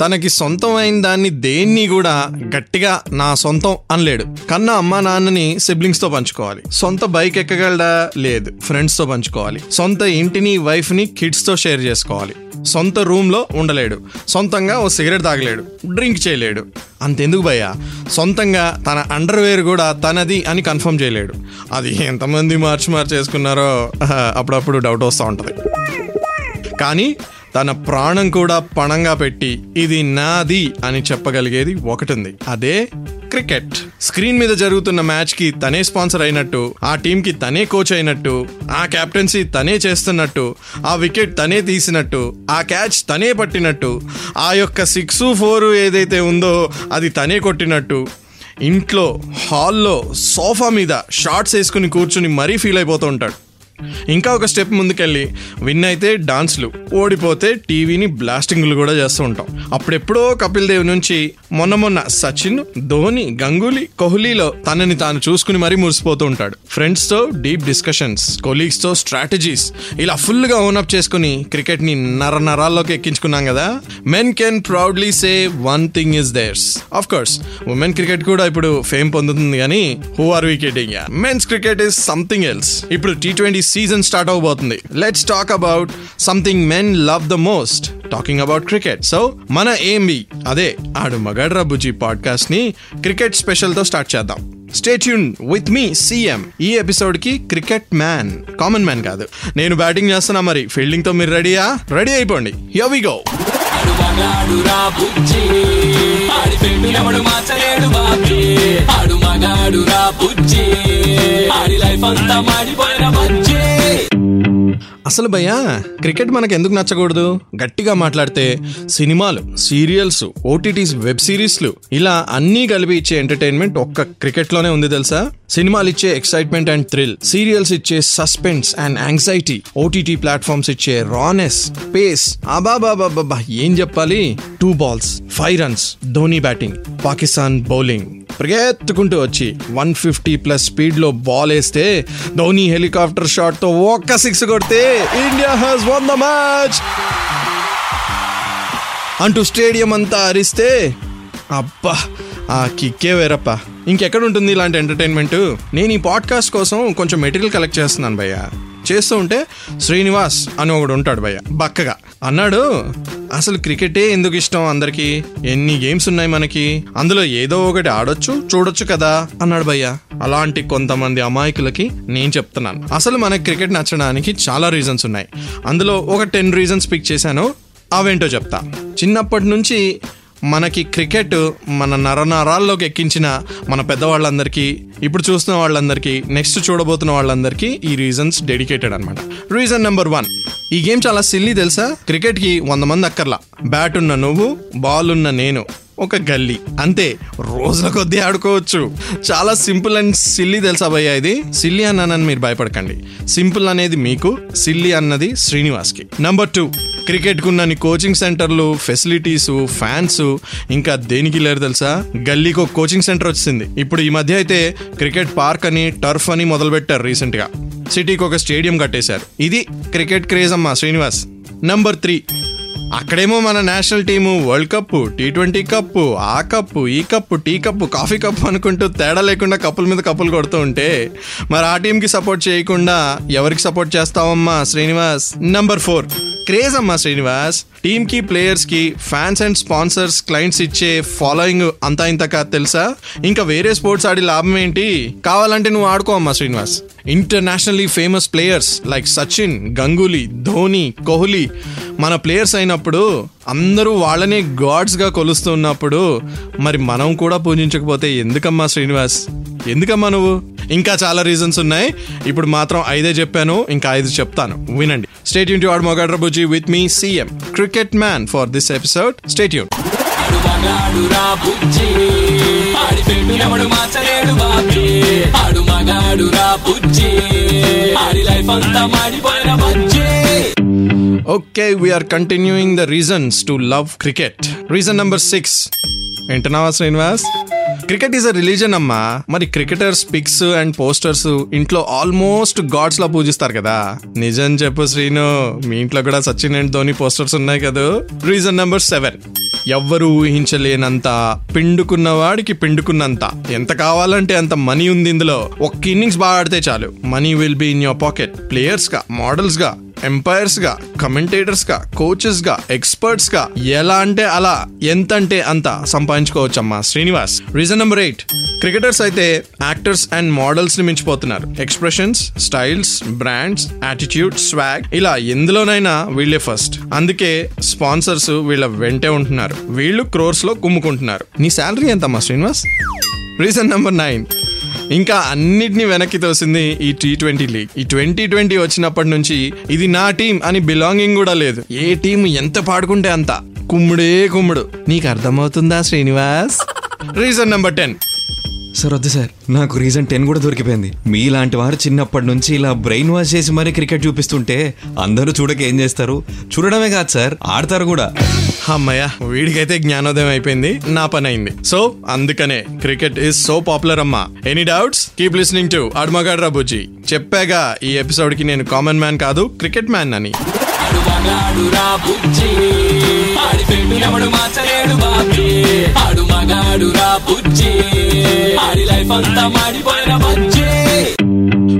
తనకి సొంతమైన దాన్ని దేన్ని కూడా గట్టిగా నా సొంతం అనలేడు. కన్నా అమ్మా నాన్నని సిబ్లింగ్స్తో పంచుకోవాలి. సొంత బైక్ ఎక్కగలడా? లేదు. ఫ్రెండ్స్తో పంచుకోవాలి. సొంత ఇంటిని వైఫ్ని కిడ్స్తో షేర్ చేసుకోవాలి. సొంత రూమ్లో ఉండలేడు. సొంతంగా ఓ సిగరెట్ తాగలేడు. డ్రింక్ చేయలేడు. అంతెందుకు భయ్యా? సొంతంగా తన అండర్వేర్ కూడా తనది అని కన్ఫర్మ్ చేయలేడు. అది ఎంతమంది మార్చి మార్చేసుకున్నారో అప్పుడప్పుడు డౌట్ వస్తూ ఉంటుంది. కానీ తన ప్రాణం కూడా పణంగా పెట్టి ఇది నాది అని చెప్పగలిగేది ఒకటి ఉంది అదే క్రికెట్. స్క్రీన్ మీద జరుగుతున్న మ్యాచ్కి తనే స్పాన్సర్ అయినట్టు ఆ టీం కి తనే కోచ్ అయినట్టు ఆ కెప్టెన్సీ తనే చేస్తున్నట్టు ఆ వికెట్ తనే తీసినట్టు ఆ క్యాచ్ తనే పట్టినట్టు ఆ యొక్క సిక్స్ ఫోర్ ఏదైతే ఉందో అది తనే కొట్టినట్టు ఇంట్లో హాల్లో సోఫా మీద షార్ట్స్ వేసుకుని కూర్చుని మరీ ఫీల్ అయిపోతూ ఉంటాడు. ఇంకా ఒక స్టెప్ ముందుకెళ్ళి విన్ అయితే డాన్స్లు ఓడిపోతే టీవీని బ్లాస్టింగ్లు కూడా చేస్తూ ఉంటాం. అప్పుడెప్పుడో కపిల్ దేవ్ నుంచి మొన్న మొన్న సచిన్ ధోని గంగూలీ కోహ్లీలో తనని తాను చూసుకుని మరీ మురిసిపోతూ ఉంటాడు. ఫ్రెండ్స్తో డీప్ డిస్కషన్స్ కొలీగ్స్తో స్ట్రాటజీస్ ఇలా ఫుల్గా ఓనప్ చేసుకుని క్రికెట్ని నర నరాల్లోకి ఎక్కించుకున్నాం కదా? Men can proudly say one thing is theirs of course women cricket కూడా ఇప్పుడు ఫేమ్ పొందుతుంది కానీ who are wicketing men's cricket is something else ఇప్పుడు టీ ట్వంటీ సీజన్ స్టార్ట్ అవబోతుంది. Let's talk about something men love the most talking about cricket so మన ఏంబి అదే ఆడు మగడ్రా బుజీ పాడ్కాస్ట్ని క్రికెట్ స్పెషల్తో స్టార్ట్ చేద్దాం. Stay tuned with me CM ఈ ఎపిసోడ్కి క్రికెట్ మ్యాన్ కామన్ మ్యాన్ కాదు. నేను బ్యాటింగ్ చేస్తున్నా మరి ఫీల్డింగ్తో మీరు రెడీయా రెడీ అయిపోండి. యో వి గో ఆడి పెట్టు ఎవడు మార్చలేడు బాబీ. ఆడు మగాడు రా పుచ్చి ఆడి లైఫ్ అంతా మాడిపోయిన మంచి అసలు భయ్యా క్రికెట్ మనకు ఎందుకు నచ్చకూడదు? గట్టిగా మాట్లాడితే సినిమాలు సీరియల్స్ ఓటీటీస్ వెబ్ సిరీస్లు ఇలా అన్నీ కలిపి ఇచ్చే ఎంటర్టైన్మెంట్ ఒక్క క్రికెట్లోనే ఉంది తెలుసా? సినిమాలు ఇచ్చే ఎక్సైట్మెంట్ అండ్ థ్రిల్ సీరియల్స్ ఇచ్చే suspense and anxiety OTT platforms ఇచ్చే రానెస్ పేస్ అబాబాబాబా ఏం చెప్పాలి? Two balls five runs Dhoni batting Pakistan bowling. పరిగెత్తుకుంటూ వచ్చి వన్ ఫిఫ్టీ ప్లస్ స్పీడ్లో బాల్ వేస్తే ధోని హెలికాప్టర్ షాట్తో ఒక్క సిక్స్ కొడితే India has won the match అంటూ స్టేడియం అంతా అరిస్తే అబ్బా ఆ కిక్కే వేరప్ప. ఇంకెక్కడ ఉంటుంది ఇలాంటి ఎంటర్టైన్మెంట్? నేను ఈ పాడ్కాస్ట్ కోసం కొంచెం మెటీరియల్ కలెక్ట్ చేస్తున్నాను భయ్య. చేస్తూ ఉంటే శ్రీనివాస్ అని ఒకడు ఉంటాడు భయ్య బక్కగా. అన్నాడు అసలు క్రికెటే ఎందుకు ఇష్టం అందరికి? ఎన్ని గేమ్స్ ఉన్నాయి మనకి? అందులో ఏదో ఒకటి ఆడొచ్చు చూడొచ్చు కదా అన్నాడు భయ్య. అలాంటి కొంతమంది అమాయకులకి నేను చెప్తున్నాను. అసలు మనకి క్రికెట్ నచ్చడానికి చాలా రీజన్స్ ఉన్నాయి. అందులో ఒక టెన్ రీజన్స్ పిక్ చేశాను అవేంటో చెప్తా. చిన్నప్పటి నుంచి మనకి క్రికెట్ మన నరనరాల్లోకి ఎక్కించిన మన పెద్దవాళ్ళందరికీ ఇప్పుడు చూస్తున్న వాళ్ళందరికీ నెక్స్ట్ చూడబోతున్న వాళ్ళందరికీ ఈ రీజన్స్ డెడికేటెడ్ అనమాట రీజన్ నెంబర్ వన్ ఈ గేమ్ చాలా సిల్లీ తెలుసా? క్రికెట్కి వంద మంది అక్కర్లా. బ్యాట్ ఉన్న నువ్వు బాల్ ఉన్న నేను. ఒక గల్లీ. అంతే రోజుల కొద్దీ ఆడుకోవచ్చు. చాలా సింపుల్ అండ్ సిల్లీ తెలుసా భయ్య ఇది? సిల్లీ అన్నానని మీరు భయపడకండి. సింపుల్ అనేది మీకు సిల్లీ అన్నది శ్రీనివాస్కి. నంబర్ టూ క్రికెట్కు కున్నని కోచింగ్ సెంటర్లు ఫెసిలిటీస్ ఫ్యాన్స్ ఇంకా దేనికి లేరు తెలుసా? గల్లీకి ఒక కోచింగ్ సెంటర్ వచ్చింది. ఇప్పుడు ఈ మధ్య అయితే క్రికెట్ పార్క్ అని టర్ఫ్ అని మొదలు పెట్టారు సిటీకి ఒక స్టేడియం కట్టేశారు. ఇది క్రికెట్ క్రేజ్ అమ్మా శ్రీనివాస్. నంబర్ త్రీ అక్కడేమో మన national team world cup T twenty cup ఆ కప్పు ఈ cup tea cup coffee cup అనుకుంటూ తేడా లేకుండా కప్పుల మీద కప్పులు కొడుతూ ఉంటే మరి ఆ టీంకి సపోర్ట్ చేయకుండా ఎవరికి సపోర్ట్ చేస్తావమ్మా శ్రీనివాస్? నంబర్ ఫోర్ క్రేజ్ అమ్మా శ్రీనివాస్. టీమ్కి ప్లేయర్స్కి ఫ్యాన్స్ అండ్ స్పాన్సర్స్ క్లయింట్స్ ఇచ్చే ఫాలోయింగ్ అంతా ఇంత కాదు తెలుసా? ఇంకా వేరే స్పోర్ట్స్ ఆడి లాభం ఏంటి? కావాలంటే నువ్వు ఆడుకో అమ్మా Srinivas. Internationally famous players like Sachin Ganguly Dhoni Kohli మన ప్లేయర్స్ అయినప్పుడు అందరూ వాళ్ళని గాడ్స్గా కొలుస్తున్నప్పుడు మరి మనం కూడా పూజించకపోతే ఎందుకమ్మా శ్రీనివాస్? ఎందుకమ్మా నువ్వు? ఇంకా చాలా రీజన్స్ ఉన్నాయి. ఇప్పుడు మాత్రం ఐదే చెప్పాను ఇంకా ఐదు చెప్తాను. వినండి. స్టేట్ యూన్ టు ఆడ్ మొగాడ్ర బుజీ with me CM cricket man for this episode stay యూన్ ఆడి లైఫ్ అంతా మాడిపోయిన bajji. Okay we're continuing the reasons to love cricket reason number six వింటున్నావా Srinivas? Cricket is a religion అమ్మా. మరి క్రికెటర్స్ పిక్స్ అండ్ పోస్టర్స్ ఇంట్లో ఆల్మోస్ట్ గాడ్స్ లా పూజిస్తారు కదా. నిజం చెప్పు శ్రీను. మీ ఇంట్లో కూడా సచిన్ అండ్ ధోని పోస్టర్స్ ఉన్నాయి కదా? రీజన్ నెంబర్ సెవెన్ ఎవ్వరు ఊహించలేనంత పిండుకున్న వాడికి పిండుకున్నంత. ఎంత కావాలంటే అంత మనీ ఉంది ఇందులో. ఒక్క ఇన్నింగ్స్ బాగా ఆడితే చాలు. Money will be in your pocket ప్లేయర్స్గా మోడల్స్గా. ఎంపైర్స్గా కమెంటేటర్స్గా కోచెస్గా ఎక్స్పర్ట్స్గా ఎలా అంటే అలా ఎంత అంటే అంత సంపాదించుకోవచ్చమ్మా. Srinivas reason number eight. Cricketers అయితే యాక్టర్స్ అండ్ మోడల్స్ని మించిపోతున్నారు. Expressions styles brands attitude swag ఇలా ఎందులోనైనా వీళ్ళే ఫస్ట్. అందుకే స్పాన్సర్స్ వీళ్ళ వెంటే ఉంటున్నారు. వీళ్ళు క్రోర్స్లో కుమ్ముకుంటున్నారు. నీ శాలరీ ఎంతమ్మా శ్రీనివాస్? Reason number nine. ఇంకా అన్నిటినీ వెనక్కి తోసింది ఈ టీ ట్వంటీ లీగ్. ఈ ట్వంటీ ట్వంటీ వచ్చినప్పటి నుంచి ఇది నా టీం అని బిలాంగింగ్ కూడా లేదు. ఏ టీం ఎంత పాడుకుంటే అంత. కుమ్ముడే కుమ్ముడు. నీకు అర్థమవుతుందా Srinivas? Reason number ten. Sir వద్దు సార్. నాకు రీజన్ టెన్ కూడా దొరికిపోయింది. మీలాంటి వారు చిన్నప్పటి నుంచి ఇలా బ్రెయిన్ వాష్ చేసి మరీ క్రికెట్ చూపిస్తుంటే అందరూ చూడక ఏం చేస్తారు? చూడడమే కాదు సార్ ఆడతారు కూడా. అమ్మయ్య వీడికైతే జ్ఞానోదయం అయిపోయింది నా పని అయింది. సో అందుకనే క్రికెట్ ఈస్ సో పాపులర్ అమ్మా. Any doubts keep listening to అడ్మగాడ్ రాబుజీ చెప్పాగా ఈ ఎపిసోడ్కి నేను కామన్ మ్యాన్ కాదు క్రికెట్ మ్యాన్ అని. ఆడు పెట్టు ఎవడు మార్చలేడు బాబీ. ఆడు మగాడు రా బుజ్జి. ఆడి లైఫ్ అంతా మాడిపోయిన బజ్జి.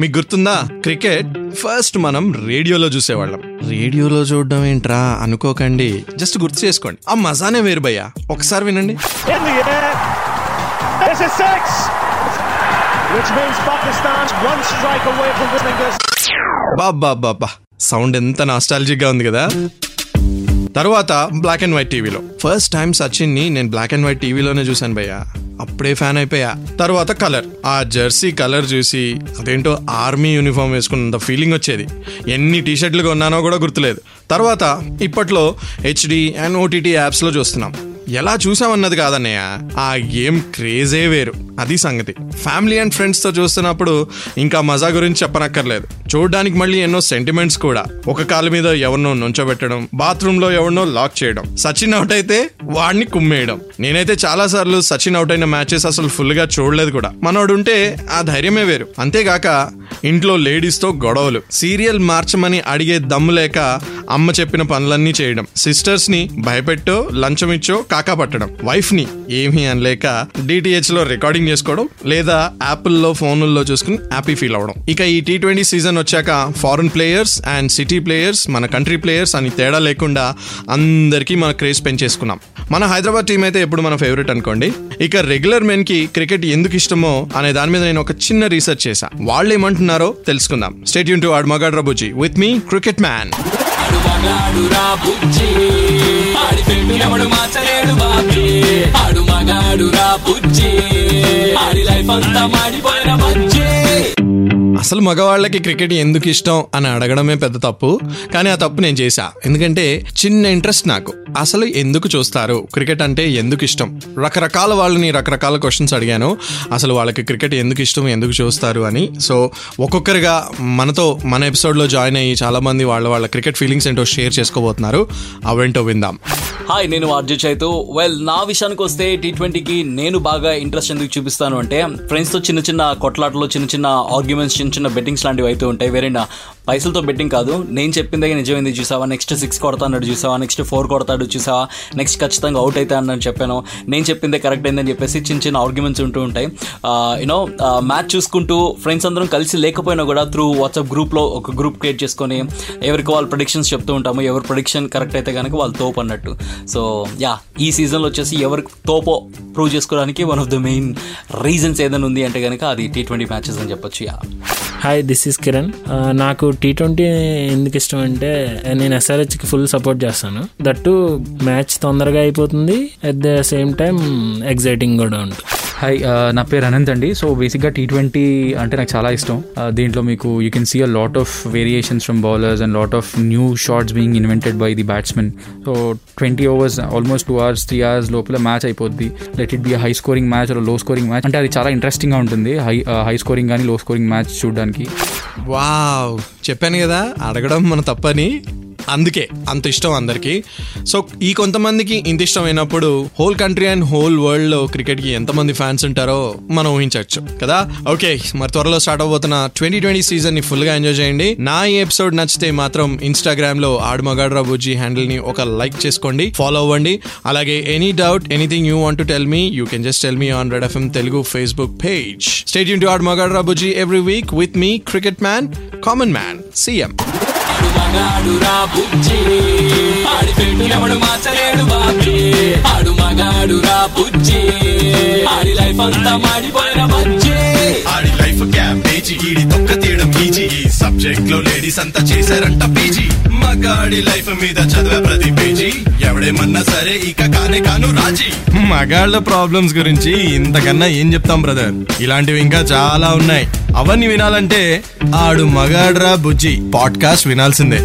మీకు గుర్తుందా? క్రికెట్ ఫస్ట్ మనం రేడియోలో చూసేవాళ్ళం. రేడియోలో చూడడం ఏంట్రా? అనుకోకండి. జస్ట్ గుర్తు చేసుకోండి. ఆ మజానే వేరు భయ్యా. ఒకసారి వినండి. In the air. It's a six, which means Pakistan's one strike away from winning this. బాబా బాబా సౌండ్ ఎంత నాస్టాలజిక్గా ఉంది కదా? తర్వాత బ్లాక్ అండ్ వైట్ టీవీలో ఫస్ట్ టైం సచిన్ని నేను బ్లాక్ అండ్ వైట్ టీవీలోనే చూశాను భయ్యా. అప్పుడే ఫ్యాన్ అయిపోయా. తర్వాత కలర్ ఆ జెర్సీ కలర్ చూసి అదేంటో ఆర్మీ యూనిఫామ్ వేసుకున్నంత ఫీలింగ్ వచ్చేది. ఎన్ని టీషర్ట్లు కొన్నానో కూడా గుర్తులేదు. తర్వాత ఇప్పట్లో హెచ్డి అండ్ ఓటీటీ యాప్స్లో చూస్తున్నాం. ఎలా చూసామన్నది కాదన్నయ్య. ఆ గేమ్ క్రేజే వేరు. అది సంగతి. ఫ్యామిలీ అండ్ ఫ్రెండ్స్తో చూస్తున్నప్పుడు ఇంకా మజా గురించి చెప్పనక్కర్లేదు. చూడడానికి మళ్ళీ ఎన్నో సెంటిమెంట్స్ కూడా. ఒక కాలు మీద ఎవరినో నుంచోబెట్టడం బాత్రూమ్లో ఎవరినో లాక్ చేయడం సచిన్ అవుట్ అయితే వాడిని కుమ్మేయడం. నేనైతే చాలా సార్లు సచిన్ అవుట్ అయిన మ్యాచెస్ అసలు ఫుల్గా చూడలేదు కూడా. మనోడు ఉంటే ఆ ధైర్యమే వేరు. అంతేగాక ఇంట్లో లేడీస్తో గొడవలు సీరియల్ మార్చమని అడిగే దమ్ము లేక అమ్మ చెప్పిన పనులన్నీ చేయడం సిస్టర్స్ని భయపెట్టో లంచం ఇచ్చో కాకా పట్టడం వైఫ్ని ఏమీ అనలేక డిటిహెచ్లో రికార్డింగ్ చేసుకోవడం లేదా యాపిల్లో చూసుకుని హ్యాపీ ఫీల్ అవడం ఇక ఈ టీ ట్వంటీ సీజన్ వచ్చాక foreign players and city players మన కంట్రీ ప్లేయర్స్ అని తేడా లేకుండా అందరికీ మన క్రేజ్ పెంచేసుకున్నాం. మన హైదరాబాద్ టీం అయితే ఎప్పుడు మన ఫేవరెట్ అనుకోండి. ఇక రెగ్యులర్ మెన్కి క్రికెట్ ఎందుకు ఇష్టమో అనే దాని మీద నేను ఒక చిన్న రీసెర్చ్ చేశా. వాళ్ళు ఏమంటున్నారో తెలుసుకుందాం. స్టేట్ యూన్ టు ఆడ్ మగాడ్ రబుజీ విత్ మీ క్రికెట్ మ్యాన్ ఆడి పెట్టు ఎవడు మార్చలేడు బాబీ. ఆడు మగాడు రా బుజ్జి. ఆడి లైఫ్ అంతా మాడిపోయిన బుజ్జి. అసలు మగవాళ్ళకి క్రికెట్ ఎందుకు ఇష్టం అని అడగడమే పెద్ద తప్పు కానీ ఆ తప్పు నేను చేశా. ఎందుకంటే చిన్న ఇంట్రెస్ట్ నాకు. అసలు ఎందుకు చూస్తారు? క్రికెట్ అంటే ఎందుకు ఇష్టం? రకరకాల వాళ్ళని రకరకాల క్వశ్చన్స్ అడిగాను. అసలు వాళ్ళకి క్రికెట్ ఎందుకు ఇష్టం? ఎందుకు చూస్తారు? అని. సో ఒక్కొక్కరిగా మనతో మన ఎపిసోడ్లో జాయిన్ అయ్యి చాలా మంది వాళ్ళ వాళ్ళ క్రికెట్ ఫీలింగ్స్ ఏంటో షేర్ చేసుకోబోతున్నారు. అవేంటో విందాం. హాయ్ నేను ఆర్జే చైతు. వెల్ నా విషయానికి వస్తే టీ ట్వంటీకి నేను బాగా ఇంట్రెస్ట్ ఎందుకు చూపిస్తాను అంటే ఫ్రెండ్స్తో చిన్న చిన్న కొట్లాటలు చిన్న చిన్న ఆర్గ్యుమెంట్స్ చిన్న చిన్న బెట్టింగ్స్ లాంటివి అయితే ఉంటాయి. వేరే పైసలతో బెట్టింగ్ కాదు. నేను చెప్పిందే నిజమైంది చూసావా? నెక్స్ట్ సిక్స్ కొడతా అన్నాడు చూసావా? నెక్స్ట్ ఫోర్ కొడతాడు చూసావా? నెక్స్ట్ ఖచ్చితంగా అవుట్ అవుతా అన్నాడు చెప్పాను. నేను చెప్పిందే కరెక్ట్ అయిందని చెప్పేసి చిన్న చిన్న ఆర్గ్యుమెంట్స్ ఉంటూ ఉంటాయి. యూనో మ్యాచ్ చూసుకుంటూ ఫ్రెండ్స్ అందరం కలిసి లేకపోయినా కూడా త్రూ వాట్సాప్ గ్రూప్లో ఒక గ్రూప్ క్రియేట్ చేసుకొని ఎవరికి వాళ్ళు ప్రొడిక్షన్స్ చెప్తూ ఉంటాము. ఎవరి ప్రొడిక్షన్ కరెక్ట్ అయితే కనుక వాళ్ళు తోపు అన్నట్టు. సో యా ఈ సీజన్లో వచ్చేసి ఎవరికి తోపో ప్రూవ్ చేసుకోవడానికి one of the main reasons ఏదైనా ఉంది అంటే కనుక అది టీ ట్వంటీ మ్యాచెస్ అని చెప్పొచ్చు yeah hi this is Kiran నాకు టీ ట్వంటీ ఎందుకు ఇష్టం అంటే నేను ఎస్ఆర్హెచ్కి ఫుల్ సపోర్ట్ చేస్తాను. దట్టు మ్యాచ్ తొందరగా అయిపోతుంది. At the same time exciting కూడా ఉంటుంది. హాయ్ నా పేరు అనంత్ అండి. సో బేసిక్గా టీ ట్వంటీ అంటే నాకు చాలా ఇష్టం. దీంట్లో మీకు you can see a lot of variations from bowlers and lot of new shots being invented by the batsmen so twenty overs almost two hours three hours లోపల మ్యాచ్ అయిపోద్ది. Let it be high scoring మ్యాచ్లో scoring match అంటే అది చాలా ఇంట్రెస్టింగ్గా ఉంటుంది. High high scoring కానీ లో స్కోరింగ్ మ్యాచ్ చూడడానికి. వావ్. చెప్పాను కదా అడగడం మన తప్పని. అందుకే అంత ఇష్టం అందరికి. సో ఈ కొంతమందికి ఇంత ఇష్టం అయినప్పుడు హోల్ కంట్రీ అండ్ హోల్ వరల్డ్లో క్రికెట్కి ఎంతమంది ఫ్యాన్స్ ఉంటారో మనం ఊహించవచ్చు కదా? ఓకే మరి త్వరలో స్టార్ట్ అవబోతున్న ట్వంటీ ట్వంటీ సీజన్ని ఫుల్గా ఎంజాయ్ చేయండి. నా ఈ ఎపిసోడ్ నచ్చితే మాత్రం ఇన్స్టాగ్రామ్లో ఆడు బుజ్జి హ్యాండిల్ని ఒక లైక్ చేసుకోండి ఫాలో అవ్వండి. అలాగే any doubt anything you want to tell me you can just tell me on red FM Telugu Facebook page stay Yoon to ఆడు బుజ్జి every week with me cricket man common man CM మగాడు రా బుజ్జి. ఆడి పెట్టినప్పుడు మార్చలేడు బాబీ. ఆడు మగాడు రా బుజ్జి. ఆడి life అంతా మాడిపోయిన బజ్జి. ఆడి లైఫ్ క్యాంపేజీ ఈడి తొక్క తీయడం ఈజీ. ఈ సబ్జెక్ట్లో లేడీస్ అంతా చేశారంట పీజీ. మగాడి లైఫ్ మీద చదివే ప్రతి పేజీ ఎవడేమన్నా సరే ఇక కానే కాను రాజీ. మగాళ్ళ ప్రాబ్లమ్స్ గురించి ఇంతకన్నా ఏం చెప్తాం బ్రదర్? ఇలాంటివి ఇంకా చాలా ఉన్నాయి. అవన్నీ వినాలంటే ఆడు మగాడ్రా బుజ్జి. పాడ్కాస్ట్ వినాల్సిందే.